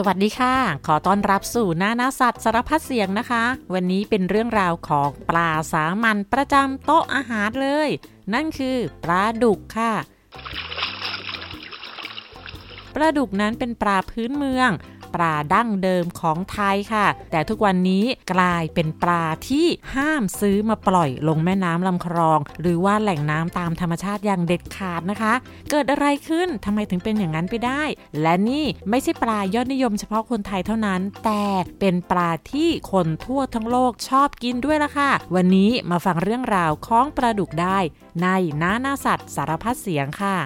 สวัสดีค่ะ ขอต้อนรับสู่หน้าหน้าสัตว์สารพัดเสียงนะคะ วันนี้เป็นเรื่องราวของปลาสามัญประจำโต๊ะอาหารเลย นั่นคือปลาดุกค่ะ ปลาดุกนั้นเป็นปลาพื้นเมือง ปลาดั้งเดิมของไทยค่ะ แต่ทุกวันนี้กลายเป็นปลาที่ห้ามซื้อมาปล่อยลงแม่น้ำลำคลอง หรือว่าแหล่งน้ำตามธรรมชาติอย่างเด็ดขาดนะคะ เกิดอะไรขึ้นทำไมถึงเป็นอย่างนั้นไปได้ และนี่ไม่ใช่ปลายอดนิยมเฉพาะคนไทยเท่านั้น แต่เป็นปลาที่คนทั่วทั้งโลกชอบกินด้วยละค่ะ วันนี้มาฟังเรื่องราวของปลาดุกได้ ในน้าหน้าสัตว์สารพัดเสียงค่ะ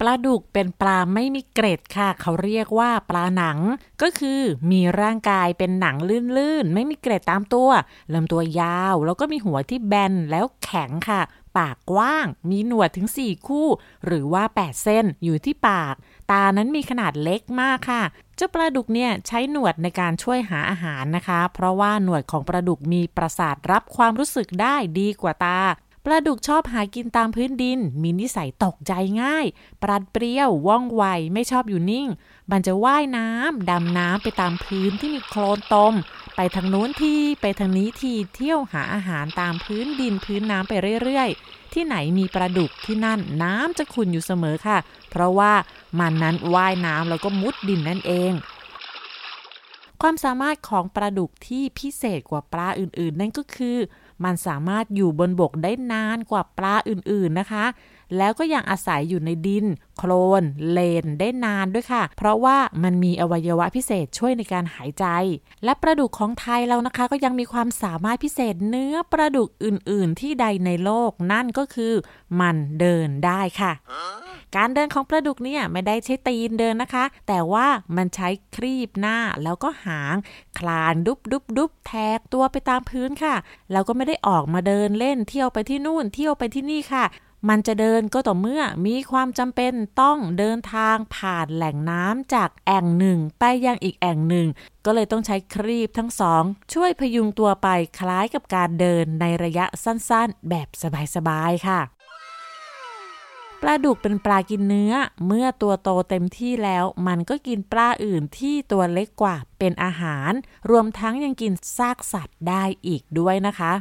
ปลาดุกเป็นปลาไม่มีเกร็ดค่ะ เขาเรียกว่าปลาหนัง ก็คือมีร่างกายเป็นหนังลื่นๆ ไม่มีเกร็ดตามตัวลำตัวยาว แล้วก็มีหัวที่แบนแล้วแข็งค่ะ ปากกว้าง มีหนวดถึง 4 คู่ หรือว่า 8 เส้นอยู่ที่ปาก ตานั้นมีขนาดเล็กมากค่ะเจ้าปลาดุกเนี่ยใช้หนวดในการช่วยหาอาหารนะคะ เพราะว่าหนวดของปลาดุกมีประสาทรับความรู้สึกได้ดีกว่าตา ปลาดุกชอบหากินตามพื้นดิน มีนิสัยตกใจง่าย ปรัดเปรี้ยว ว่องไว ไม่ชอบอยู่นิ่ง มันจะว่ายน้ำดำน้ำไปตามพื้นที่มีโคลนตม ไปทางนู้นทีไปทางนี้ทีเที่ยวหาอาหารตามพื้นดินพื้นน้ำไปเรื่อยๆ ที่ไหนมีปลาดุกที่นั่นน้ำจะขุ่นอยู่เสมอค่ะ เพราะว่ามันนั้นว่ายน้ำแล้วก็มุดดินนั่นเองความสามารถของปลาดุกที่พิเศษกว่าปลาอื่นๆ นั่นก็คือ มันสามารถอยู่บนบกได้นานกว่าปลาอื่นๆนะคะ แล้วก็ยังอาศัยอยู่ในดิน โคลน เลนได้นานด้วยค่ะ เพราะว่ามันมีอวัยวะพิเศษช่วยในการหายใจ และปลาดุกของไทยเรานะคะ ก็ยังมีความสามารถพิเศษเนื้อปลาดุกอื่น ๆ ที่ใดในโลกนั่นก็คือ มันเดินได้ค่ะ การเดินของปลาดุกเนี่ยไม่ได้ใช้ตีนเดินนะคะ แต่ว่ามันใช้ครีบหน้าแล้วก็หาง คลานดุบดุบดุบแทกตัวไปตามพื้นค่ะ แล้วก็ไม่ได้ออกมาเดินเล่นเที่ยวไปที่นู่นเที่ยวไปที่นี่ค่ะ มันจะเดินก็ต่อเมื่อมีความจำเป็นต้องเดินทางผ่านแหล่งน้ำจากแอ่งหนึ่งไปยังอีกแอ่งหนึ่ง ก็เลยต้องใช้ครีบทั้งสอง ช่วยพยุงตัวไปคล้ายกับการเดินในระยะสั้นๆ แบบสบายๆ ค่ะปลาดุกเป็นปลากินเนื้อ เมื่อตัวโตเต็มที่แล้ว มันก็กินปลาอื่นที่ตัวเล็กกว่าเป็นอาหาร รวมทั้งยังกินซากสัตว์ได้อีกด้วยนะคะ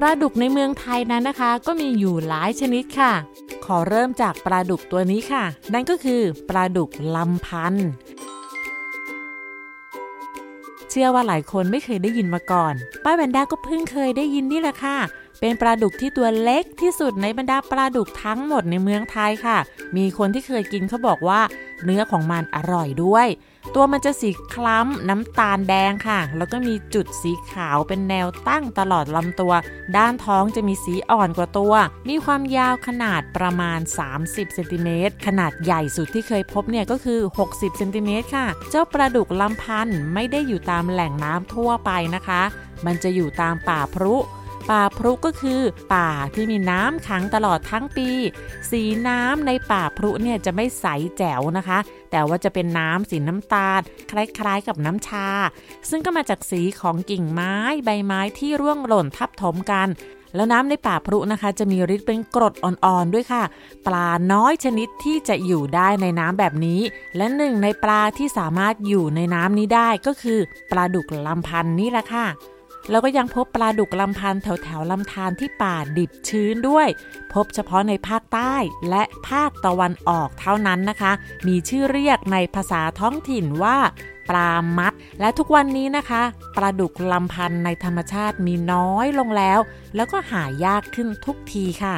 ปลาดุกในเมืองไทยนั้นนะคะ ก็มีอยู่หลายชนิดค่ะ ขอเริ่มจากปลาดุกตัวนี้ค่ะ นั่นก็คือปลาดุกลำพันธ์เชื่อว่าหลายคนไม่เคยได้ยินมาก่อน ป้าแวนด้าก็เพิ่งเคยได้ยินนี่แหละค่ะ เป็นปลาดุกที่ตัวเล็กที่สุดในบรรดาปลาดุกทั้งหมดในเมืองไทยค่ะ มีคนที่เคยกินเขาบอกว่าเนื้อของมันอร่อยด้วย ตัวมันจะสีคล้ำน้ำตาลแดงค่ะ แล้วก็มีจุดสีขาวเป็นแนวตั้งตลอดลำตัว ด้านท้องจะมีสีอ่อนกว่าตัว มีความยาวขนาดประมาณ 30เซนติเมตรขนาดใหญ่สุดที่เคยพบเนี่ยก็คือ 60เซนติเมตรค่ะ เจ้าปลาดุกลำพันธ์ไม่ได้อยู่ตามแหล่งน้ำทั่วไปนะคะ มันจะอยู่ตามป่าพรุ ป่าพรุก็คือ ป่าที่มีน้ำขังตลอดทั้งปี สีน้ำในป่าพรุเนี่ยจะไม่ใสแจ๋วนะคะ แต่ว่าจะเป็นน้ำสีน้ำตาล คล้ายๆกับน้ำชา ซึ่งก็มาจากสีของกิ่งไม้ใบไม้ที่ร่วงหล่นทับถมกันแล้วน้ำในป่าพรุนะคะ จะมีฤทธิ์เป็นกรดอ่อนๆด้วยค่ะ ปลาน้อยชนิดที่จะอยู่ได้ในน้ำแบบนี้ และหนึ่งในปลาที่สามารถอยู่ในน้ำนี้ได้ก็คือ ปลาดุกลำพันนี่แหละค่ะ แล้วก็ยังพบปลาดุกลำพันแถวแถวลำธารที่ป่าดิบชื้นด้วย พบเฉพาะในภาคใต้และภาคตะวันออกเท่านั้นนะคะ มีชื่อเรียกในภาษาท้องถิ่นว่าปลามัด และทุกวันนี้นะคะปลาดุกลำพันในธรรมชาติมีน้อยลงแล้ว แล้วก็หายากขึ้นทุกทีค่ะ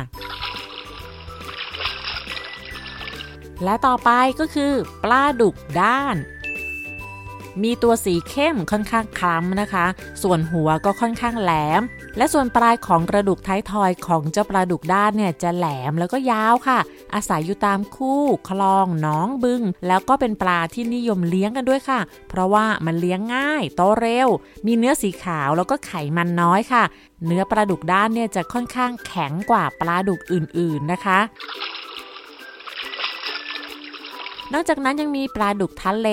และต่อไปก็คือ ปลาดุกด้าน มีตัวสีเข้มค่อนข้างคล้ำนะคะ ส่วนหัวก็ค่อนข้างแหลม และส่วนปลายของกระดูกท้ายทอยของเจ้าปลาดุกด้านเนี่ยจะแหลมแล้วก็ยาวค่ะ อาศัยอยู่ตามคู่คลองหนองบึง แล้วก็เป็นปลาที่นิยมเลี้ยงกันด้วยค่ะ เพราะว่ามันเลี้ยงง่ายโตเร็ว มีเนื้อสีขาวแล้วก็ไขมันน้อยค่ะ เนื้อปลาดุกด้านเนี่ยจะค่อนข้างแข็งกว่าปลาดุกอื่น ๆนะคะนอกจากนั้นยังมีปลาดุกทะเล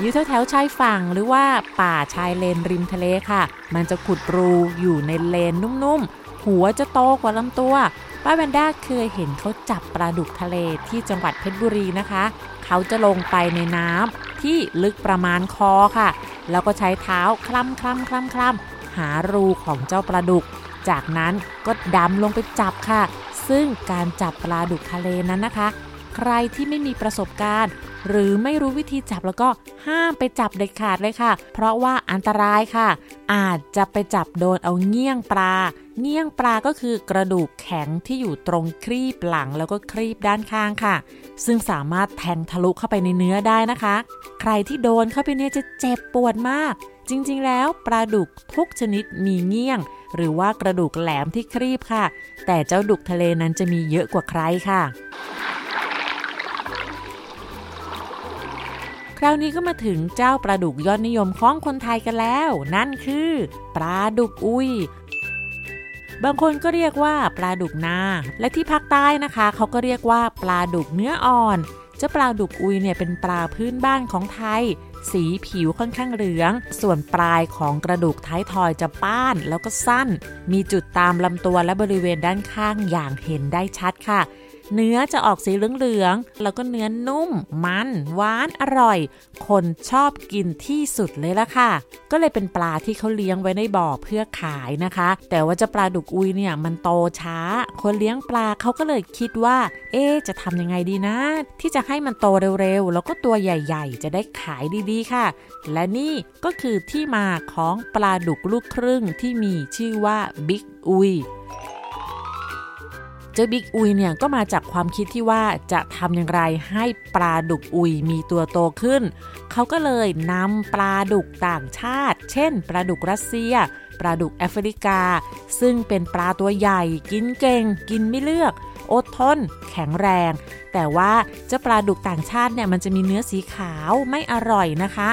อยู่แถวๆชายฝั่งหรือว่าป่าชายเลนริมทะเลค่ะ มันจะขุดรูอยู่ในเลนนุ่มๆ หัวจะโตกว่าลำตัวป้าแวนด้าเคยเห็นเขาจับปลาดุกทะเลที่จังหวัดเพชรบุรีนะคะ เขาจะลงไปในน้ำที่ลึกประมาณคอค่ะ แล้วก็ใช้เท้าคลำคลำคลำคลำหารูของเจ้าปลาดุก จากนั้นก็ดำลงไปจับค่ะ ซึ่งการจับปลาดุกทะเลนั้นนะคะ ใครที่ไม่มีประสบการณ์ หรือไม่รู้วิธีจับแล้วก็ห้ามไปจับเด็ดขาดเลยค่ะ เพราะว่าอันตรายค่ะ อาจจะไปจับโดนเอาเงี้ยงปลาเงี้ยงปลาก็คือกระดูกแข็งที่อยู่ตรงครีบหลังแล้วก็ครีบด้านข้างค่ะ ซึ่งสามารถแทงทะลุเข้าไปในเนื้อได้นะคะ ใครที่โดนเข้าไปเนี่ยจะเจ็บปวดมาก จริงๆ แล้วปลาดุกทุกชนิดมีเงี้ยง หรือว่ากระดูกแหลมที่ครีบค่ะ แต่เจ้าดุกทะเลนั้นจะมีเยอะกว่าใครค่ะ คราวนี้ก็มาถึงเจ้าปลาดุกยอดนิยมของคนไทยกันแล้ว นั่นคือปลาดุกอุยบางคนก็เรียกว่าปลาดุกนา และที่ภาคใต้นะคะ เขาก็เรียกว่าปลาดุกเนื้ออ่อน เจ้าปลาดุกอุยเนี่ยเป็นปลาพื้นบ้านของไทย สีผิวค่อนข้างเหลือง ส่วนปลายของกระดูกท้ายทอยจะป้านแล้วก็สั้น มีจุดตามลำตัวและบริเวณด้านข้างอย่างเห็นได้ชัดค่ะ เนื้อจะออกสีเหลืองๆ แล้วก็เนื้อนุ่ม มันหวานอร่อย คนชอบกินที่สุดเลยละค่ะ ก็เลยเป็นปลาที่เขาเลี้ยงไว้ในบ่อเพื่อขายนะคะ แต่ว่าจ้าปลาดุกอุยเนี่ยมันโตช้า คนเลี้ยงปลาเขาก็เลยคิดว่า เอ๊จะทำยังไงดีนะ ที่จะให้มันโตเร็วๆ แล้วก็ตัวใหญ่ๆ จะได้ขายดีๆ ค่ะ และนี่ก็คือที่มาของปลาดุกลูกครึ่งที่มีชื่อว่าบิ๊กอุย เจ้าบิ๊กอุยเนี่ยก็มาจากความคิดที่ว่าจะทำอย่างไรให้ปลาดุกอุยมีตัวโตขึ้น เขาก็เลยนำปลาดุกต่างชาติ เช่น ปลาดุกรัสเซีย ปลาดุกแอฟริกา ซึ่งเป็นปลาตัวใหญ่กินเก่ง กินไม่เลือก อดทน แข็งแรง แต่ว่าเจ้าปลาดุกต่างชาติเนี่ยมันจะมีเนื้อสีขาวไม่อร่อยนะคะ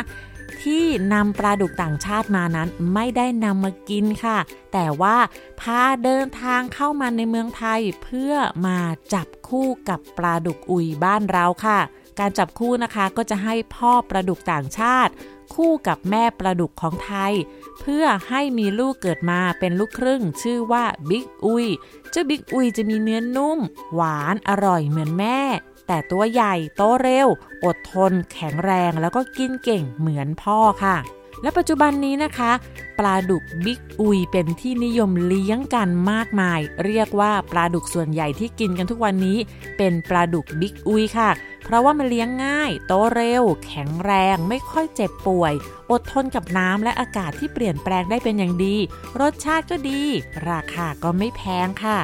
ที่นำปลาดุกต่างชาติมานั้นไม่ได้นำมากินค่ะ แต่ว่าพาเดินทางเข้ามาในเมืองไทยเพื่อมาจับคู่กับปลาดุกอุยบ้านเราค่ะ การจับคู่นะคะก็จะให้พ่อปลาดุกต่างชาติ คู่กับแม่ปลาดุกของไทย เพื่อให้มีลูกเกิดมาเป็นลูกครึ่ง ชื่อว่าบิ๊กอุยเจ้าบิ๊กอุยจะมีเนื้อนุ่ม หวานอร่อยเหมือนแม่ แต่ตัวใหญ่โตเร็ว อดทน แข็งแรง แล้วก็กินเก่งเหมือนพ่อค่ะ และปัจจุบันนี้นะคะ ปลาดุกบิ๊กอุยเป็นที่นิยมเลี้ยงกันมากมาย เรียกว่าปลาดุกส่วนใหญ่ที่กินกันทุกวันนี้ เป็นปลาดุกบิ๊กอุยค่ะ เพราะว่ามันเลี้ยงง่าย โตเร็ว แข็งแรง ไม่ค่อยเจ็บป่วย อดทนกับน้ำและอากาศที่เปลี่ยนแปลงได้เป็นอย่างดี รสชาติก็ดี ราคาก็ไม่แพงค่ะ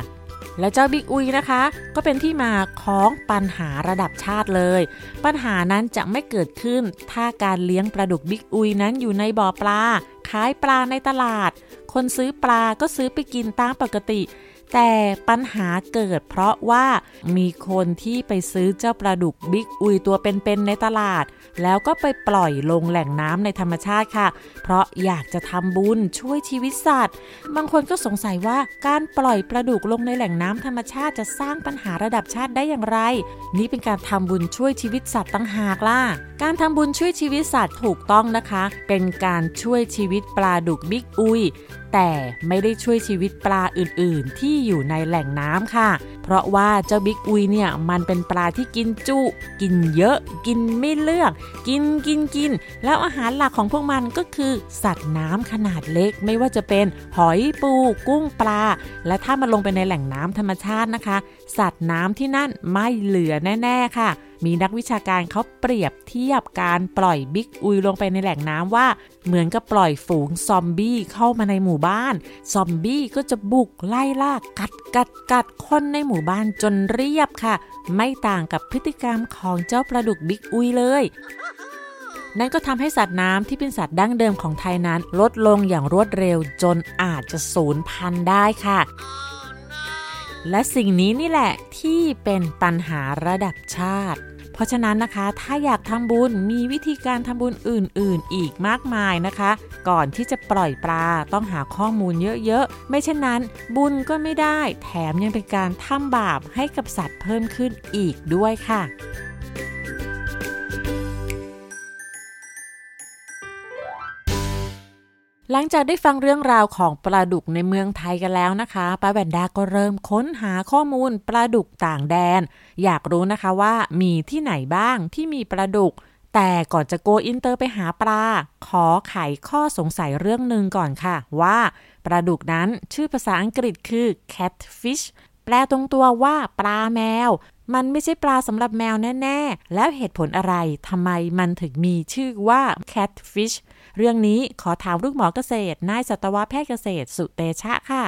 และเจ้าบิ๊กอุยนะคะ ก็เป็นที่มาของปัญหาระดับชาติเลย ปัญหานั้นจะไม่เกิดขึ้น ถ้าการเลี้ยงปลาดุกบิ๊กอุยนั้นอยู่ในบ่อปลา ขายปลาในตลาด คนซื้อปลาก็ซื้อไปกินตามปกติ แต่ปัญหาเกิดเพราะว่ามีคนที่ไปซื้อเจ้าปลาดุกบิ๊กอุยตัวเป็นๆในตลาด แล้วก็ไปปล่อยลงแหล่งน้ำในธรรมชาติค่ะ เพราะอยากจะทำบุญช่วยชีวิตสัตว์ บางคนก็สงสัยว่าการปล่อยปลาดุกลงในแหล่งน้ำธรรมชาติจะสร้างปัญหาระดับชาติได้อย่างไร นี่เป็นการทำบุญช่วยชีวิตสัตว์ตั้งหากล่ะ การทำบุญช่วยชีวิตสัตว์ถูกต้องนะคะ เป็นการช่วยชีวิตปลาดุกบิ๊กอุยแต่ไม่ได้ช่วยชีวิตปลาอื่นๆ ที่อยู่ในแหล่งน้ำค่ะ เพราะว่าเจ้าบิ๊กอุยเนี่ยมันเป็นปลาที่กินจุ กินเยอะ กินไม่เลือก กินกินกิน แล้วอาหารหลักของพวกมันก็คือ สัตว์น้ำขนาดเล็กไม่ว่าจะเป็นหอยปูกุ้งปลา และถ้ามันลงไปในแหล่งน้ำธรรมชาตินะคะ สัตว์น้ำที่นั่นไม่เหลือแน่ ๆค่ะ มีนักวิชาการเขาเปรียบเทียบการปล่อยบิ๊กอุยลงไปในแหล่งน้ำว่าเหมือนกับปล่อยฝูงซอมบี้เข้ามาในหมู่บ้าน ซอมบี้ก็จะบุกไล่ล่ากัดกัดกัดคนในหมู่มู่บ้านจนเรียบค่ะ ไม่ต่างกับพฤติกรรมของเจ้าปลาดุกบิ๊กอุยเลย นั่นก็ทำให้สัตว์น้ำที่เป็นสัตว์ดั้งเดิมของไทยนั้น ลดลงอย่างรวดเร็วจนอาจจะสูญพันธุ์ได้ค่ะและสิ่งนี้นี่แหละที่เป็นปัญหาระดับชาติ เพราะฉะนั้นนะคะ ถ้าอยากทำบุญมีวิธีการทำบุญอื่น ๆ อีกมากมายนะคะ ก่อนที่จะปล่อยปลาต้องหาข้อมูลเยอะ ๆ ไม่เช่นนั้น บุญก็ไม่ได้ แถมยังเป็นการทำบาปให้กับสัตว์เพิ่มขึ้นอีกด้วยค่ะ หลังจากได้ฟังเรื่องราวของปลาดุกในเมืองไทยกันแล้วนะคะป้าแวนด้าก็เริ่มค้นหาข้อมูลปลาดุกต่างแดน อยากรู้นะคะว่ามีที่ไหนบ้างที่มีปลาดุก แต่ก่อนจะโกอินเตอร์ไปหาปลา ขอไขข้อสงสัยเรื่องหนึ่งก่อนค่ะ ว่าปลาดุกนั้นชื่อภาษาอังกฤษคือ catfish แปลตรงตัวว่าปลาแมว มันไม่ใช่ปลาสำหรับแมวแน่ ๆ แล้วเหตุผลอะไรทำไมมันถึงมีชื่อว่า catfish เรื่องนี้ขอถามลูกหมอเกษตรนายสัตวแพทย์เกษตรสุเตชะค่ะ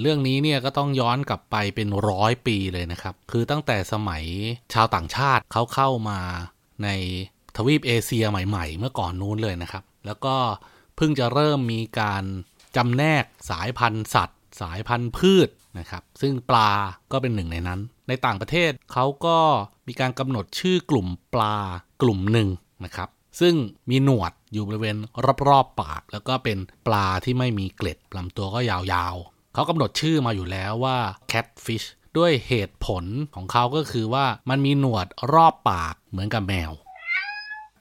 เรื่องนี้เนี่ยก็ต้องย้อนกลับไปเป็นร้อยปีเลยนะครับ คือตั้งแต่สมัยชาวต่างชาติเขาเข้ามาในทวีปเอเชียใหม่ๆ เมื่อก่อนนู้นเลยนะครับ แล้วก็เพิ่งจะเริ่มมีการจำแนกสายพันธุ์สัตว์ สายพันธุ์พืชนะครับ ซึ่งปลาก็เป็นหนึ่งในนั้น ในต่างประเทศเขาก็มีการกำหนดชื่อกลุ่มปลากลุ่มหนึ่งนะครับ ซึ่งมีหนวดอยู่บริเวณรอบๆปาก แล้วก็เป็นปลาที่ไม่มีเกล็ดลำตัวก็ยาวๆ เขากำหนดชื่อมาอยู่แล้วว่า catfish ด้วยเหตุผลของเขาก็คือว่ามันมีหนวดรอบปากเหมือนกับแมว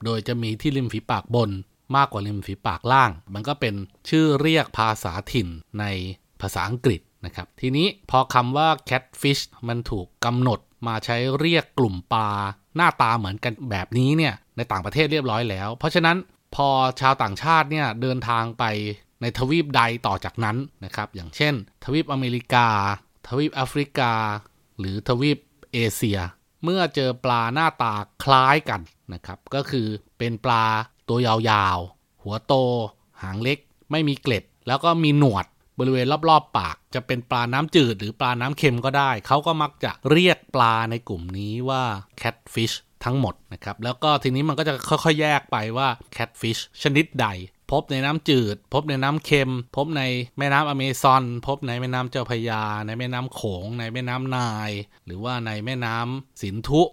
โดยจะมีที่ริมฝีปากบนมากกว่าริมฝีปากล่าง มันก็เป็นชื่อเรียกภาษาถิ่นในภาษาอังกฤษนะครับ ทีนี้พอคำว่า catfish มันถูกกำหนดมาใช้เรียกกลุ่มปลาหน้าตาเหมือนกันแบบนี้เนี่ยในต่างประเทศเรียบร้อยแล้ว เพราะฉะนั้นพอชาวต่างชาติเนี่ยเดินทางไป ในทวีปใดต่อจากนั้นนะครับ อย่างเช่น ทวีปอเมริกา ทวีปแอฟริกา หรือทวีปเอเชีย เมื่อเจอปลาหน้าตาคล้ายกันนะครับ ก็คือเป็นปลาตัวยาวๆ หัวโต หางเล็ก ไม่มีเกล็ด แล้วก็มีหนวดบริเวณรอบๆ ปาก จะเป็นปลาน้ำจืดหรือปลาน้ำเค็มก็ได้ เขาก็มักจะเรียกปลาในกลุ่มนี้ว่า catfish ทั้งหมดนะครับ แล้วก็ทีนี้มันก็จะค่อยๆ แยกไปว่า catfish ชนิดใด พบในน้ำจืด พบในน้ำเค็ม พบในแม่น้ำอเมซอน พบในแม่น้ำเจ้าพยา ในแม่น้ำโขง ในแม่น้ำนาย หรือว่าในแม่น้ำสินธุ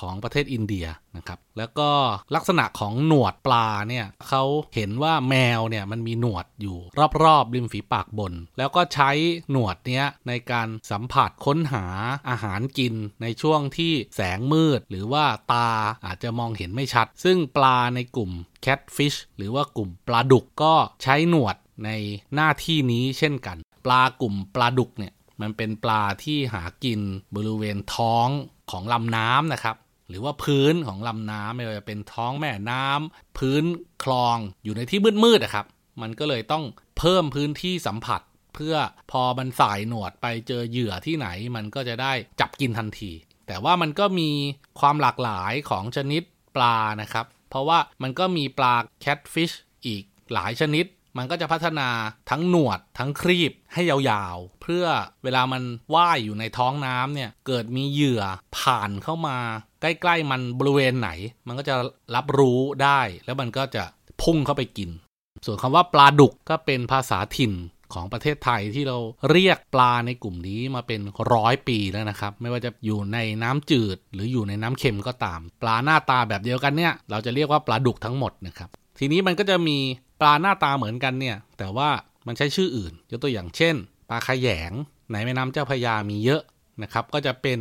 ของประเทศอินเดียนะครับ แล้วก็ลักษณะของหนวดปลาเนี่ยเขาเห็นว่าแมวเนี่ยมันมีหนวดอยู่รอบๆริมฝีปากบน แล้วก็ใช้หนวดเนี้ยในการสัมผัสค้นหาอาหารกินในช่วงที่แสงมืด หรือว่าตาอาจจะมองเห็นไม่ชัด ซึ่งปลาในกลุ่ม catfish หรือว่ากลุ่มปลาดุกก็ใช้หนวดในหน้าที่นี้เช่นกัน ปลากลุ่มปลาดุกเนี่ยมันเป็นปลาที่หากินบริเวณท้องของลำน้ำนะครับ หรือว่าพื้นของลำน้ำไม่ว่าจะเป็นท้องแม่น้ำพื้นคลองอยู่ในที่มืดๆนะครับ มันก็เลยต้องเพิ่มพื้นที่สัมผัส เพื่อพอมันสายหนวดไปเจอเหยื่อที่ไหน มันก็จะได้จับกินทันที แต่ว่ามันก็มีความหลากหลายของชนิดปลานะครับ เพราะว่ามันก็มีปลาแคทฟิชอีกหลายชนิด มันก็จะพัฒนาทั้งหนวดทั้งครีบให้ยาวๆ เพื่อเวลามันว่ายอยู่ในท้องน้ำเนี่ย เกิดมีเหยื่อผ่านเข้ามา ใกล้ ๆ มันบริเวณไหน มันก็จะรับรู้ได้ แล้วมันก็จะพุ่งเข้าไปกิน ส่วนคำว่าปลาดุกก็เป็นภาษาถิ่นของประเทศไทยที่เราเรียกปลาในกลุ่มนี้มาเป็นร้อยปีแล้วนะครับ ไม่ว่าจะอยู่ในน้ำจืด หรืออยู่ในน้ำเค็มก็ตาม ปลาหน้าตาแบบเดียวกันเนี่ย เราจะเรียกว่าปลาดุกทั้งหมดนะครับ ทีนี้มันก็จะมี ปลาหน้าตาเหมือนกันเนี่ย แต่ว่ามันใช้ชื่ออื่น ยกตัวอย่างเช่น ปลาขยงในแม่น้ำเจ้าพระยามีเยอะนะครับ ก็จะเป็น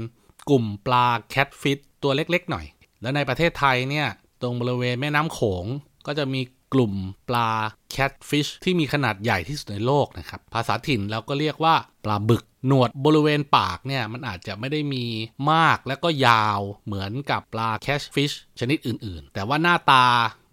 กลุ่มปลาแคทฟิตตัวเล็กๆหน่อย แล้วในประเทศไทยเนี่ย ตรงบริเวณแม่น้ำโขงก็จะมี กลุ่มปลา catfish ที่มีขนาดใหญ่ที่สุดในโลกนะครับ ภาษาถิ่นเราก็เรียกว่าปลาบึก หนวดบริเวณปากเนี่ย มันอาจจะไม่ได้มีมากและก็ยาวเหมือนกับปลา catfish ชนิดอื่นๆ แต่ว่าหน้าตา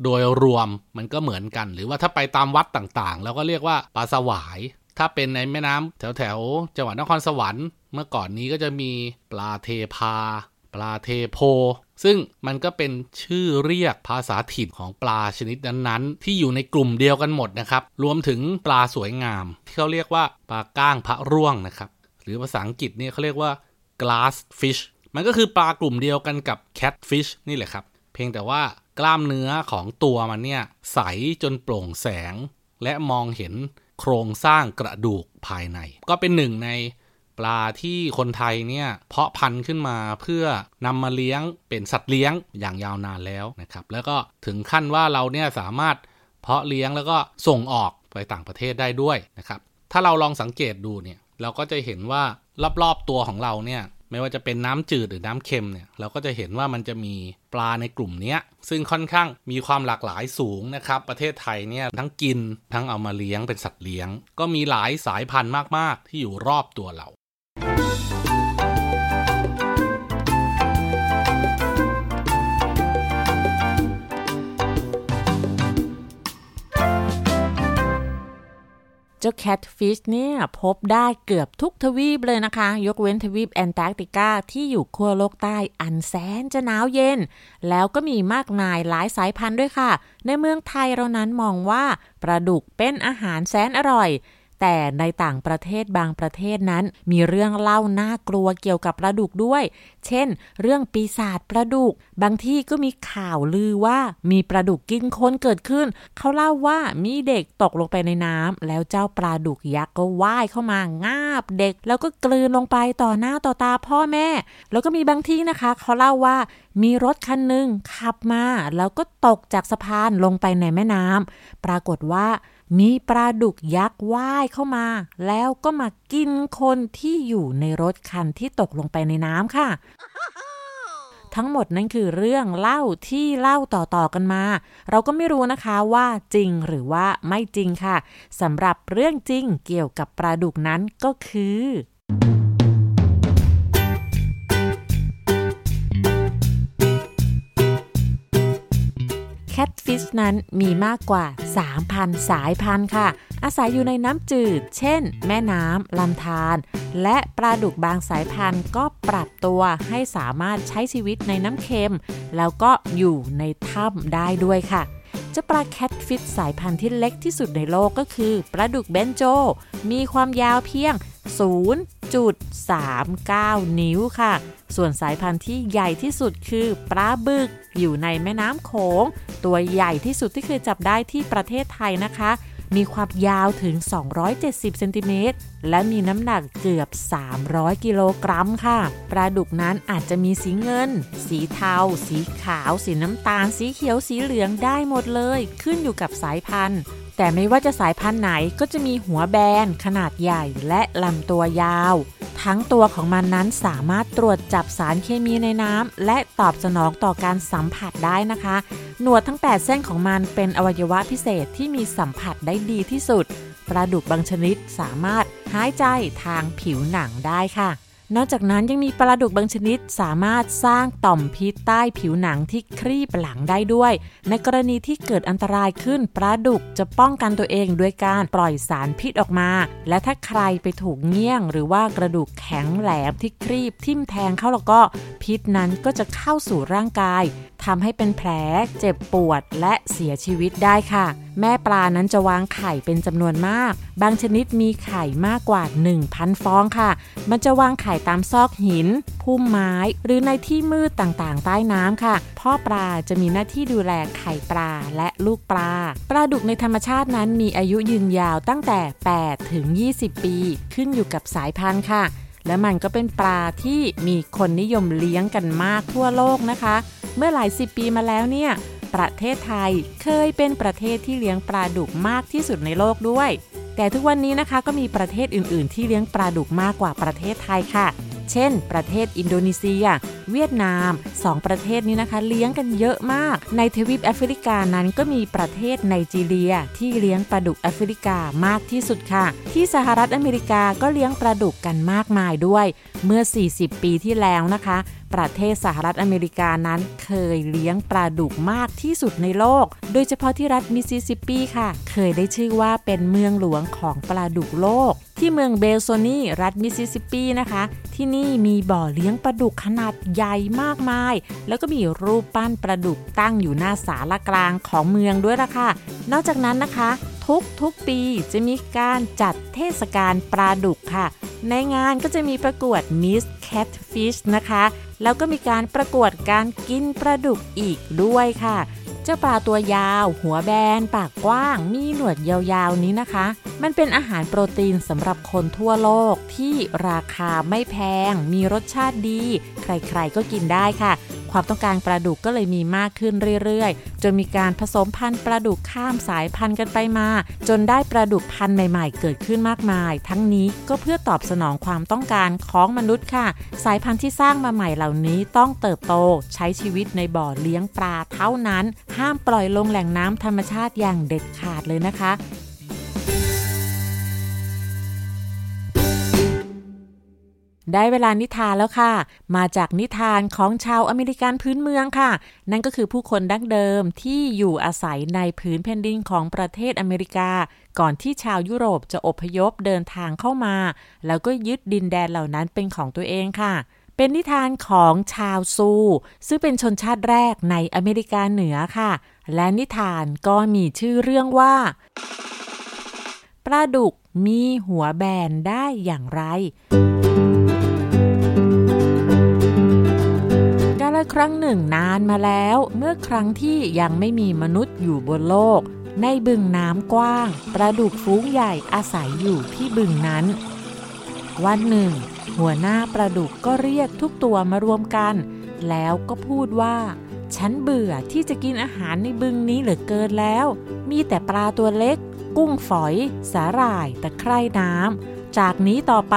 โดยรวมมันก็เหมือนกัน หรือว่าถ้าไปตามวัดต่างๆ เราก็เรียกว่าปลาสวาย ถ้าเป็นในแม่น้ำแถวๆจังหวัดนครสวรรค์เมื่อก่อนนี้ก็จะมีปลาเทพา ปลาเทโพ ซึ่งมันก็เป็นชื่อเรียกภาษาถิ่นของปลาชนิดนั้นๆ ที่อยู่ในกลุ่มเดียวกันหมดนะครับ รวมถึงปลาสวยงาม ที่เขาเรียกว่าปลาก้างพระร่วงนะครับ หรือภาษาอังกฤษเนี่ยเขาเรียกว่า glass fish มันก็คือปลากลุ่มเดียวกันกับ catfish นี่แหละครับ เพียงแต่ว่ากล้ามเนื้อของตัวมันเนี่ยใสจนโปร่งแสง และมองเห็นโครงสร้างกระดูกภายใน ก็เป็นหนึ่งใน ปลาที่คนไทยเนี่ยเพาะพันธุ์ขึ้นมาเพื่อนำมาเลี้ยงเป็นสัตว์เลี้ยงอย่างยาวนานแล้วนะครับแล้วก็ถึงขั้นว่าเราเนี่ยสามารถเพาะเลี้ยงแล้วก็ส่งออกไปต่างประเทศได้ด้วยนะครับถ้าเราลองสังเกตดูเนี่ยเราก็จะเห็นว่ารอบๆตัวของเราเนี่ยไม่ว่าจะเป็นน้ำจืดหรือน้ำเค็มเนี่ยเราก็จะเห็นว่ามันจะมีปลาในกลุ่มนี้ซึ่งค่อนข้างมีความหลากหลายสูงนะครับ ประเทศไทยเนี่ยทั้งกินทั้งเอามาเลี้ยงเป็นสัตว์เลี้ยง ก็มีหลายสายพันธุ์มาก ๆ ที่อยู่รอบตัวเรา เจ้าแคทฟิชเนี่ยพบได้เกือบทุกทวีปเลยนะคะ ยกเว้นทวีปแอนตาร์กติกาที่อยู่ขั้วโลกใต้อันแสนจะหนาวเย็น แล้วก็มีมากมายหลายสายพันธุ์ด้วยค่ะ ในเมืองไทยเรานั้นมองว่าปลาดุกเป็นอาหารแสนอร่อย แต่ในต่างประเทศบางประเทศนั้นมีเรื่องเล่าน่ากลัวเกี่ยวกับปลาดุกด้วย เช่น เรื่องปีศาจปลาดุก บางที่ก็มีข่าวลือว่ามีปลาดุกกินคนเกิดขึ้น เขาเล่าว่ามีเด็กตกลงไปในน้ำแล้วเจ้าปลาดุกยักษ์ก็ว่ายเข้ามางาบเด็ก แล้วก็กลืนลงไปต่อหน้าต่อตาพ่อแม่ แล้วก็มีบางที่นะคะ เขาเล่าว่ามีรถคันหนึ่งขับมา แล้วก็ตกจากสะพานลงไปในแม่น้ำปรากฏว่า มีปลาดุกยักษ์ว่ายเข้ามา แล้วก็มากินคนที่อยู่ในรถคันที่ตกลงไปในน้ำค่ะ ทั้งหมดนั่นคือเรื่องเล่าที่เล่าต่อๆกันมา เราก็ไม่รู้นะคะว่าจริงหรือว่าไม่จริงค่ะสำหรับเรื่องจริงเกี่ยวกับปลาดุกนั้นก็คือ แคทฟิชนั้นมีมากกว่า 3,000 สายพันธุ์ค่ะ อาศัยอยู่ในน้ำจืด เช่น แม่น้ำลำธารและปลาดุกบางสายพันธุ์ก็ปรับตัวให้สามารถใช้ชีวิตในน้ำเค็ม แล้วก็อยู่ในถ้ำได้ด้วยค่ะจ้าปลาแคทฟิชสายพันธุ์ที่เล็กที่สุดในโลกก็คือปลาดุกเบนโจ มีความยาวเพียง 0.39 นิ้วค่ะ ส่วนสายพันธุ์ที่ใหญ่ที่สุดคือปลาบึก อยู่ในแม่น้ำโขง ตัวใหญ่ที่สุดที่เคยจับได้ที่ประเทศไทยนะคะ มีความยาวถึง 270เซนติเมตรและมีน้ำหนักเกือบ 300 กิโลกรัมค่ะ ปลาดุกนั้นอาจจะมีสีเงิน สีเทา สีขาว สีน้ำตาล สีเขียว สีเหลืองได้หมดเลย ขึ้นอยู่กับสายพันธุ์แต่ไม่ว่าจะสายพันธุ์ไหนก็จะมีหัวแบนขนาดใหญ่และลำตัวยาว ทั้งตัวของมันนั้นสามารถตรวจจับสารเคมีในน้ำและตอบสนองต่อการสัมผัสได้นะคะ หนวดทั้ง 8 เส้นของมันเป็นอวัยวะพิเศษที่มีสัมผัสได้ดีที่สุด ปลาดุกบางชนิดสามารถหายใจทางผิวหนังได้ค่ะ นอกจากนั้นยังมีปลาดุกบางชนิดสามารถสร้างต่อมพิษใต้ผิวหนังที่ครีบหลังได้ด้วย ในกรณีที่เกิดอันตรายขึ้นปลาดุกจะป้องกันตัวเองด้วยการปล่อยสารพิษออกมา และถ้าใครไปถูกเงี้ยง หรือว่ากระดูกแข็งแหลมที่ครีบทิ่มแทงเข้าแล้วก็พิษนั้นก็จะเข้าสู่ร่างกายทำให้เป็นแผล เจ็บปวดและเสียชีวิตได้ค่ะแม่ปลานั้นจะวางไข่เป็นจำนวนมาก บางชนิดมีไข่มากกว่า 1,000 ฟองค่ะ มันจะวางไข่ตามซอกหิน พุ่มไม้ หรือในที่มืดต่างๆ ใต้น้ำค่ะ พ่อปลาจะมีหน้าที่ดูแลไข่ปลาและลูกปลา ปลาดุกในธรรมชาตินั้นมีอายุยืนยาวตั้งแต่ 8 ถึง 20 ปี ขึ้นอยู่กับสายพันธุ์ค่ะ และมันก็เป็นปลาที่มีคนนิยมเลี้ยงกันมากทั่วโลกนะคะ เมื่อหลายสิบปีมาแล้วเนี่ย ประเทศไทยเคยเป็นประเทศที่เลี้ยงปลาดุกมากที่สุดในโลกด้วย แต่ทุกวันนี้นะคะก็มีประเทศอื่น ๆ ที่เลี้ยงปลาดุกมากกว่าประเทศไทยค่ะ เช่น ประเทศอินโดนีเซีย เวียดนาม 2 ประเทศนี้นะคะ เลี้ยงกันเยอะมาก ในทวีปแอฟริกานั้นก็มีประเทศไนจีเรีย ที่เลี้ยงปลาดุกแอฟริกามากที่สุดค่ะ ที่สหรัฐอเมริกาก็เลี้ยงปลาดุกกันมากมายด้วย เมื่อ 40 ปีที่แล้วนะคะ ประเทศสหรัฐอเมริกานั้นเคยเลี้ยงปลาดุกมากที่สุดในโลก โดยเฉพาะที่รัฐมิสซิสซิปปีค่ะ เคยได้ชื่อว่าเป็นเมืองหลวงของปลาดุกโลก ที่เมืองเบลโซนีรัฐมิสซิสซิปปีนะคะ ที่นี่มีบ่อเลี้ยงปลาดุกขนาดใหญ่มากมาย แล้วก็มีรูปปั้นปลาดุกตั้งอยู่หน้าศาลากลางของเมืองด้วยล่ะค่ะ นอกจากนั้นนะคะ ทุกทุกปีจะมีการจัดเทศกาลปลาดุกค่ะ ในงานก็จะมีประกวด Miss Catfish นะคะ แล้วก็มีการประกวดการกินปลาดุกอีกด้วยค่ะ เจ้าปลาตัวยาว หัวแบน ปากกว้าง มีหนวดยาวๆนี้นะคะ มันเป็นอาหารโปรตีนสำหรับคนทั่วโลกที่ราคาไม่แพง มีรสชาติดี ใครๆก็กินได้ค่ะ ความต้องการปลาดุกก็เลยมีมากขึ้นเรื่อยๆ จนมีการผสมพันธุ์ปลาดุกข้ามสายพันธุ์กันไปมา จนได้ปลาดุกพันธุ์ใหม่ๆ เกิดขึ้นมากมาย ทั้งนี้ก็เพื่อตอบสนองความต้องการของมนุษย์ค่ะ สายพันธุ์ที่สร้างมาใหม่เหล่านี้ต้องเติบโต ใช้ชีวิตในบ่อเลี้ยงปลาเท่านั้น ห้ามปล่อยลงแหล่งน้ำธรรมชาติอย่างเด็ดขาดเลยนะคะ ได้เวลานิทานแล้วค่ะ มาจากนิทานของชาวอเมริกันพื้นเมืองค่ะ นั่นก็คือผู้คนดั้งเดิมที่อยู่อาศัยในพื้นแผ่นดินของประเทศอเมริกา ก่อนที่ชาวยุโรปจะอพยพเดินทางเข้ามา แล้วก็ยึดดินแดนเหล่านั้นเป็นของตัวเองค่ะ เป็นนิทานของชาวซู ซึ่งเป็นชนชาติแรกในอเมริกาเหนือค่ะ และนิทานก็มีชื่อเรื่องว่าปลาดุกมีหัวแบนได้อย่างไร ครั้งหนึ่งนานมาแล้ว เมื่อครั้งที่ยังไม่มีมนุษย์อยู่บนโลก ในบึงน้ำกว้างปลาดุกฟูงใหญ่อาศัยอยู่ที่บึงนั้น วันหนึ่ง หัวหน้าปลาดุกก็เรียกทุกตัวมารวมกัน แล้วก็พูดว่า ฉันเบื่อที่จะกินอาหารในบึงนี้เหลือเกินแล้ว มีแต่ปลาตัวเล็ก กุ้งฝอย สาหร่ายตะไคร่น้ำ จากนี้ต่อไป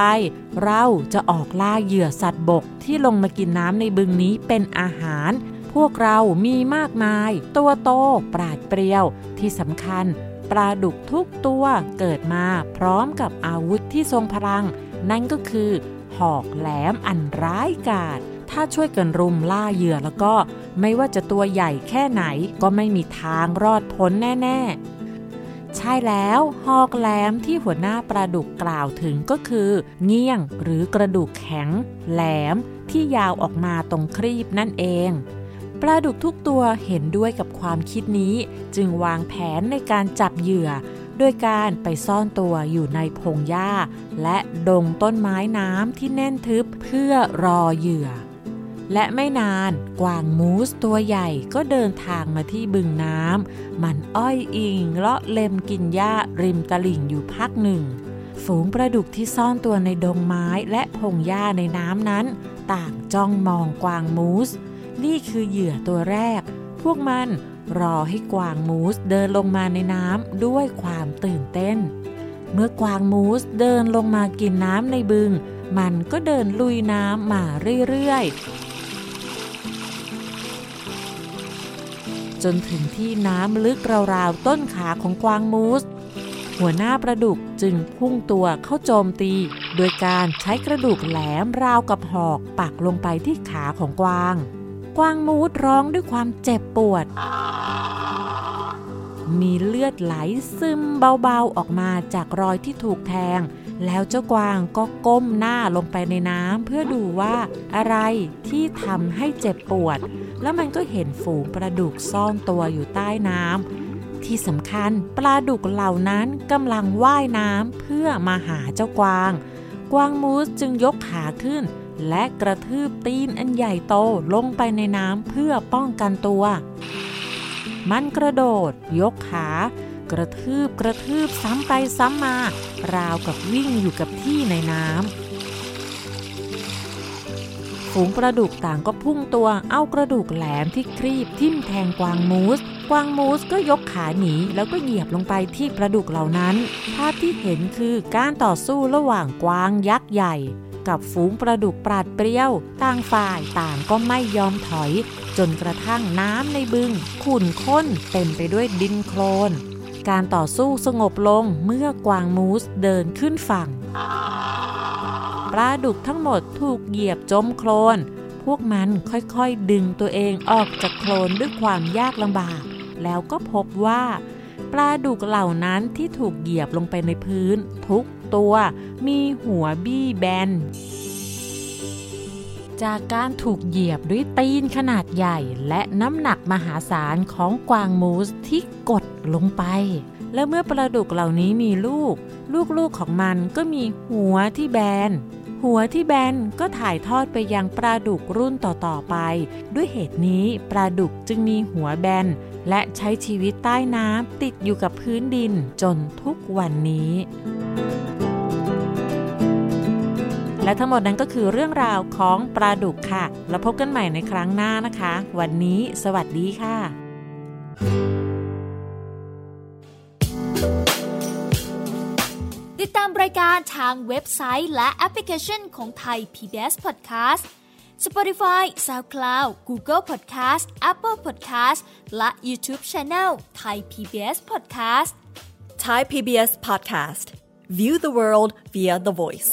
เราจะออกล่าเหยื่อสัตว์บกที่ลงมากินน้ำในบึงนี้เป็นอาหาร พวกเรามีมากมาย ตัวโต ปราดเปรียว ที่สำคัญ ปลาดุกทุกตัวเกิดมาพร้อมกับอาวุธที่ทรงพลัง นั่นก็คือ หอกแหลมอันร้ายกาจถ้าช่วยกันรุมล่าเหยื่อแล้วก็ ไม่ว่าจะตัวใหญ่แค่ไหนก็ไม่มีทางรอดพ้นแน่ ๆ ใช่แล้วหอกแหลมที่หัวหน้าปลาดุกกล่าวถึงก็คือ เงี้ยงหรือกระดูกแข็ง แหลมที่ยาวออกมาตรงครีบนั่นเองปลาดุกทุกตัวเห็นด้วยกับความคิดนี้ จึงวางแผนในการจับเหยื่อโดยการไปซ่อนตัวอยู่ในพงหญ้า และดงต้นไม้น้ำที่แน่นทึบเพื่อรอเหยื่อ และไม่นานกวางมูสตัวใหญ่ก็เดินทางมาที่บึงน้ำมันอ้อยอิงเลาะเล็มกินหญ้าริมตลิ่งอยู่พักหนึ่ง ฝูงปลาดุกที่ซ่อนตัวในดงไม้และพงหญ้าในน้ำนั้น ต่างจ้องมองกวางมูส นี่คือเหยื่อตัวแรก พวกมันรอให้กวางมูสเดินลงมาในน้ำด้วยความตื่นเต้น เมื่อกวางมูสเดินลงมากินน้ำในบึง มันก็เดินลุยน้ำมาเรื่อย จนถึงที่น้ำลึกราวๆต้นขาของกวางมูส หัวหน้าประดุกจึงพุ่งตัวเข้าโจมตี โดยการใช้กระดูกแหลมราวกับหอกปักลงไปที่ขาของกวาง กวางมูสร้องด้วยความเจ็บปวด มีเลือดไหลซึมเบาๆออกมาจากรอยที่ถูกแทง แล้วเจ้ากวางก็ก้มหน้าลงไปในน้ำเพื่อดูว่าอะไรที่ทำให้เจ็บปวด แล้วมันก็เห็นฝูงปลาดุกซ่อนตัวอยู่ใต้น้ำที่สำคัญปลาดุกเหล่านั้นกำลังว่ายน้ำเพื่อมาหาเจ้ากวาง กวางมูสจึงยกขาขึ้น และกระทืบตีนอันใหญ่โตลงไปในน้ำเพื่อป้องกันตัว มันกระโดด ยกขากระทืบกระทืบซ้ำไปซ้ำมา ราวกับวิ่งอยู่กับที่ในน้ำฝูงปลาดุกต่างก็พุ่งตัวเอากระดูกแหลมที่ครีบทิ่มแทงกวางมูส กวางมูสก็ยกขาหนีแล้วก็เหยียบลงไปที่ปลาดุกเหล่านั้น ภาพที่เห็นคือการต่อสู้ระหว่างกวางยักษ์ใหญ่ กับฝูงปลาดุกปราดเปรี้ยว ต่างฝ่ายต่างก็ไม่ยอมถอย จนกระทั่งน้ำในบึง ขุ่นข้นเต็มไปด้วยดินโคลน การต่อสู้สงบลงเมื่อกวางมูสเดินขึ้นฝั่งปลาดุกทั้งหมดถูกเหยียบจมโคลน พวกมันค่อยๆดึงตัวเองออกจากโคลนด้วยความยากลำบาก แล้วก็พบว่า ปลาดุกเหล่านั้นที่ถูกเหยียบลงไปในพื้น ทุก ตัว มีหัวบี้แบน จากการถูกเหยียบด้วยตีนขนาดใหญ่และน้ำหนักมหาศาลของกวางมูสที่กดลงไป และเมื่อปลาดุกเหล่านี้มีลูก ลูกๆของมันก็มีหัวที่แบนหัวที่แบนก็ถ่ายทอดไปยังปลาดุกรุ่นต่อๆไป ด้วยเหตุนี้ปลาดุกจึงมีหัวแบน และใช้ชีวิตใต้น้ำติดอยู่กับพื้นดินจนทุกวันนี้ และทั้งหมดนั้นก็คือเรื่องราวของปลาดุกค่ะ แล้วพบกันใหม่ในครั้งหน้านะคะ วันนี้สวัสดีค่ะ ติดตามรายการทางเว็บไซต์และแอปพลิเคชันของไทย PBS Podcast Spotify SoundCloud Google Podcast Apple Podcast และ YouTube Channel Thai PBS Podcast Thai PBS Podcast. View the world via the voice.